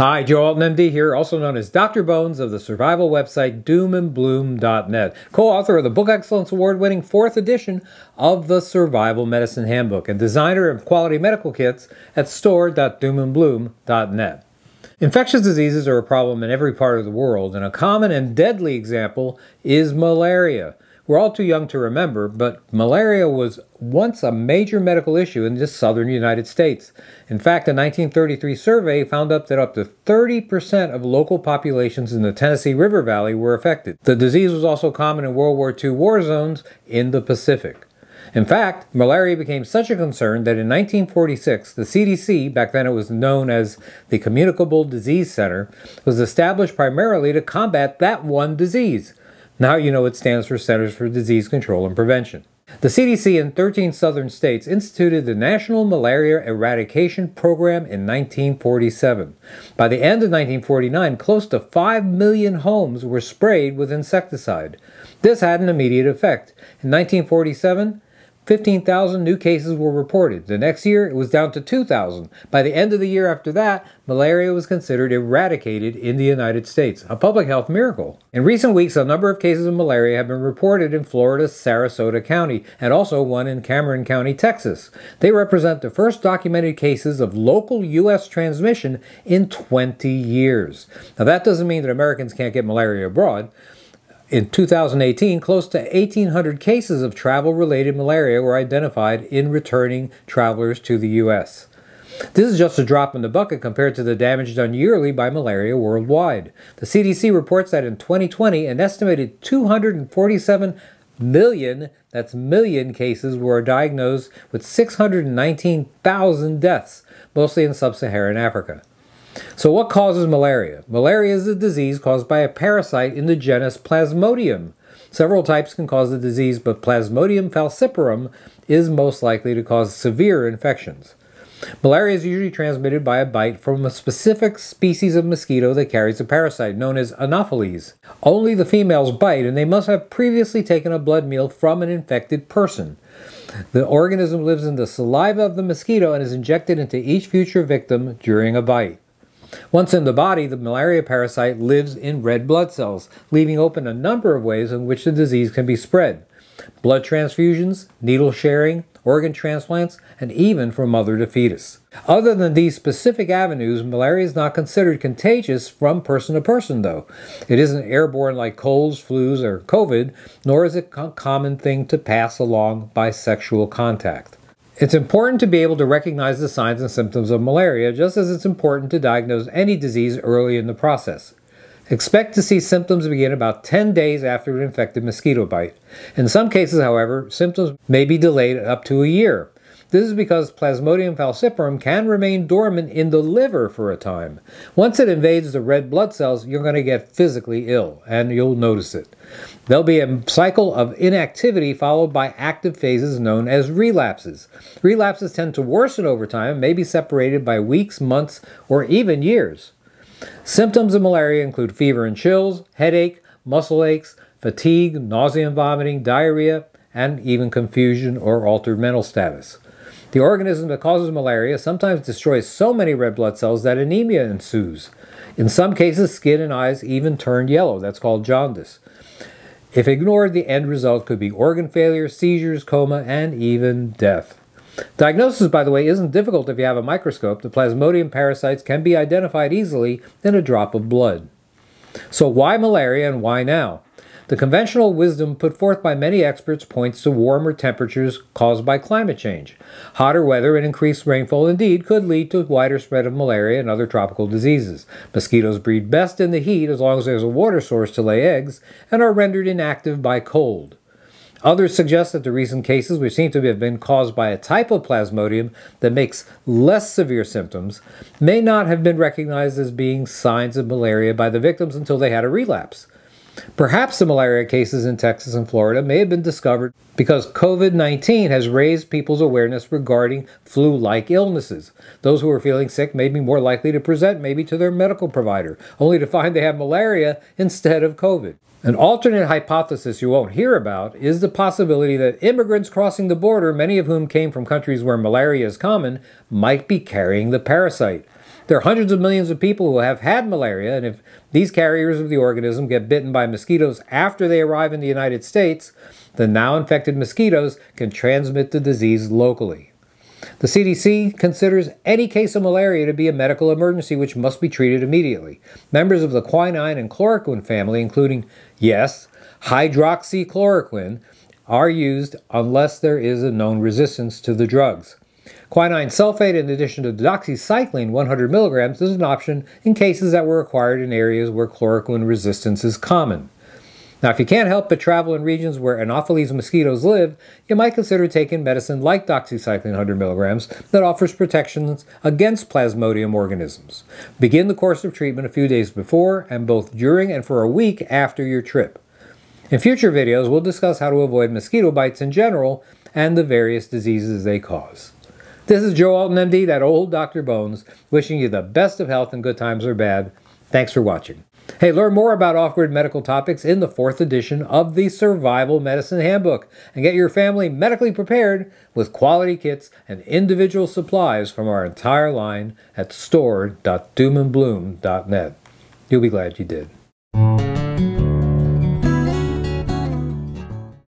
Hi, Joe Alton MD here, also known as Dr. Bones of the survival website doomandbloom.net, co-author of the Book Excellence Award-winning fourth edition of the Survival Medicine Handbook and designer of quality medical kits at store.doomandbloom.net. Infectious diseases are a problem in every part of the world, and a common and deadly example is malaria. We're all too young to remember, but malaria was once a major medical issue in the southern United States. In fact, a 1933 survey found up that up to 30% of local populations in the Tennessee River Valley were affected. The disease was also common in World War II war zones in the Pacific. In fact, malaria became such a concern that in 1946, the CDC, back then it was known as the Communicable Disease Center, was established primarily to combat that one disease. Now you know it stands for Centers for Disease Control and Prevention. The CDC in 13 southern states instituted the National Malaria Eradication Program in 1947. By the end of 1949, close to 5 million homes were sprayed with insecticide. This had an immediate effect. In 1947, 15,000 new cases were reported. The next year, it was down to 2,000. By the end of the year after that, malaria was considered eradicated in the United States, a public health miracle. In recent weeks, a number of cases of malaria have been reported in Florida's Sarasota County and also one in Cameron County, Texas. They represent the first documented cases of local U.S. transmission in 20 years. Now, that doesn't mean that Americans can't get malaria abroad. In 2018, close to 1,800 cases of travel related malaria were identified in returning travelers to the U.S. This is just a drop in the bucket compared to the damage done yearly by malaria worldwide. The CDC reports that in 2020, an estimated 247 million, that's million cases, were diagnosed with 619,000 deaths, mostly in sub Saharan Africa. So, what causes malaria? Malaria is a disease caused by a parasite in the genus Plasmodium. Several types can cause the disease, but Plasmodium falciparum is most likely to cause severe infections. Malaria is usually transmitted by a bite from a specific species of mosquito that carries a parasite known as Anopheles. Only the females bite, and they must have previously taken a blood meal from an infected person. The organism lives in the saliva of the mosquito and is injected into each future victim during a bite. Once in the body, the malaria parasite lives in red blood cells, leaving open a number of ways in which the disease can be spread. Blood transfusions, needle sharing, organ transplants, and even from mother to fetus. Other than these specific avenues, malaria is not considered contagious from person to person, though. It isn't airborne like colds, flus, or COVID, nor is it a common thing to pass along by sexual contact. It's important to be able to recognize the signs and symptoms of malaria, just as it's important to diagnose any disease early in the process. Expect to see symptoms begin about 10 days after an infected mosquito bite. In some cases, however, symptoms may be delayed up to a year. This is because Plasmodium falciparum can remain dormant in the liver for a time. Once it invades the red blood cells, you're going to get physically ill, and you'll notice it. There'll be a cycle of inactivity followed by active phases known as relapses. Relapses tend to worsen over time may be separated by weeks, months, or even years. Symptoms of malaria include fever and chills, headache, muscle aches, fatigue, nausea and vomiting, diarrhea, and even confusion or altered mental status. The organism that causes malaria sometimes destroys so many red blood cells that anemia ensues. In some cases, skin and eyes even turn yellow. That's called jaundice. If ignored, the end result could be organ failure, seizures, coma, and even death. Diagnosis, by the way, isn't difficult if you have a microscope. The plasmodium parasites can be identified easily in a drop of blood. So, why malaria and why now? The conventional wisdom put forth by many experts points to warmer temperatures caused by climate change. Hotter weather and increased rainfall indeed could lead to wider spread of malaria and other tropical diseases. Mosquitoes breed best in the heat as long as there's a water source to lay eggs and are rendered inactive by cold. Others suggest that the recent cases, which seem to have been caused by a type of plasmodium that makes less severe symptoms, may not have been recognized as being signs of malaria by the victims until they had a relapse. Perhaps the malaria cases in Texas and Florida may have been discovered because COVID 19 has raised people's awareness regarding flu like illnesses. Those who are feeling sick may be more likely to present maybe to their medical provider, only to find they have malaria instead of COVID. An alternate hypothesis you won't hear about is the possibility that immigrants crossing the border, many of whom came from countries where malaria is common, might be carrying the parasite. There are hundreds of millions of people who have had malaria, and if these carriers of the organism get bitten by mosquitoes after they arrive in the United States, the now infected mosquitoes can transmit the disease locally. The CDC considers any case of malaria to be a medical emergency which must be treated immediately. Members of the quinine and chloroquine family, including, yes, hydroxychloroquine, are used unless there is a known resistance to the drugs. Quinine sulfate in addition to doxycycline 100 milligrams is an option in cases that were acquired in areas where chloroquine resistance is common. Now, if you can't help but travel in regions where Anopheles mosquitoes live, you might consider taking medicine like doxycycline 100 milligrams that offers protections against Plasmodium organisms. Begin the course of treatment a few days before and both during and for a week after your trip. In future videos, we'll discuss how to avoid mosquito bites in general and the various diseases they cause. This is Joe Alton, MD, that old Dr. Bones, wishing you the best of health in good times or bad. Thanks for watching. Hey, learn more about off-grid medical topics in the fourth edition of the Survival Medicine Handbook and get your family medically prepared with quality kits and individual supplies from our entire line at store.doomandbloom.net. You'll be glad you did.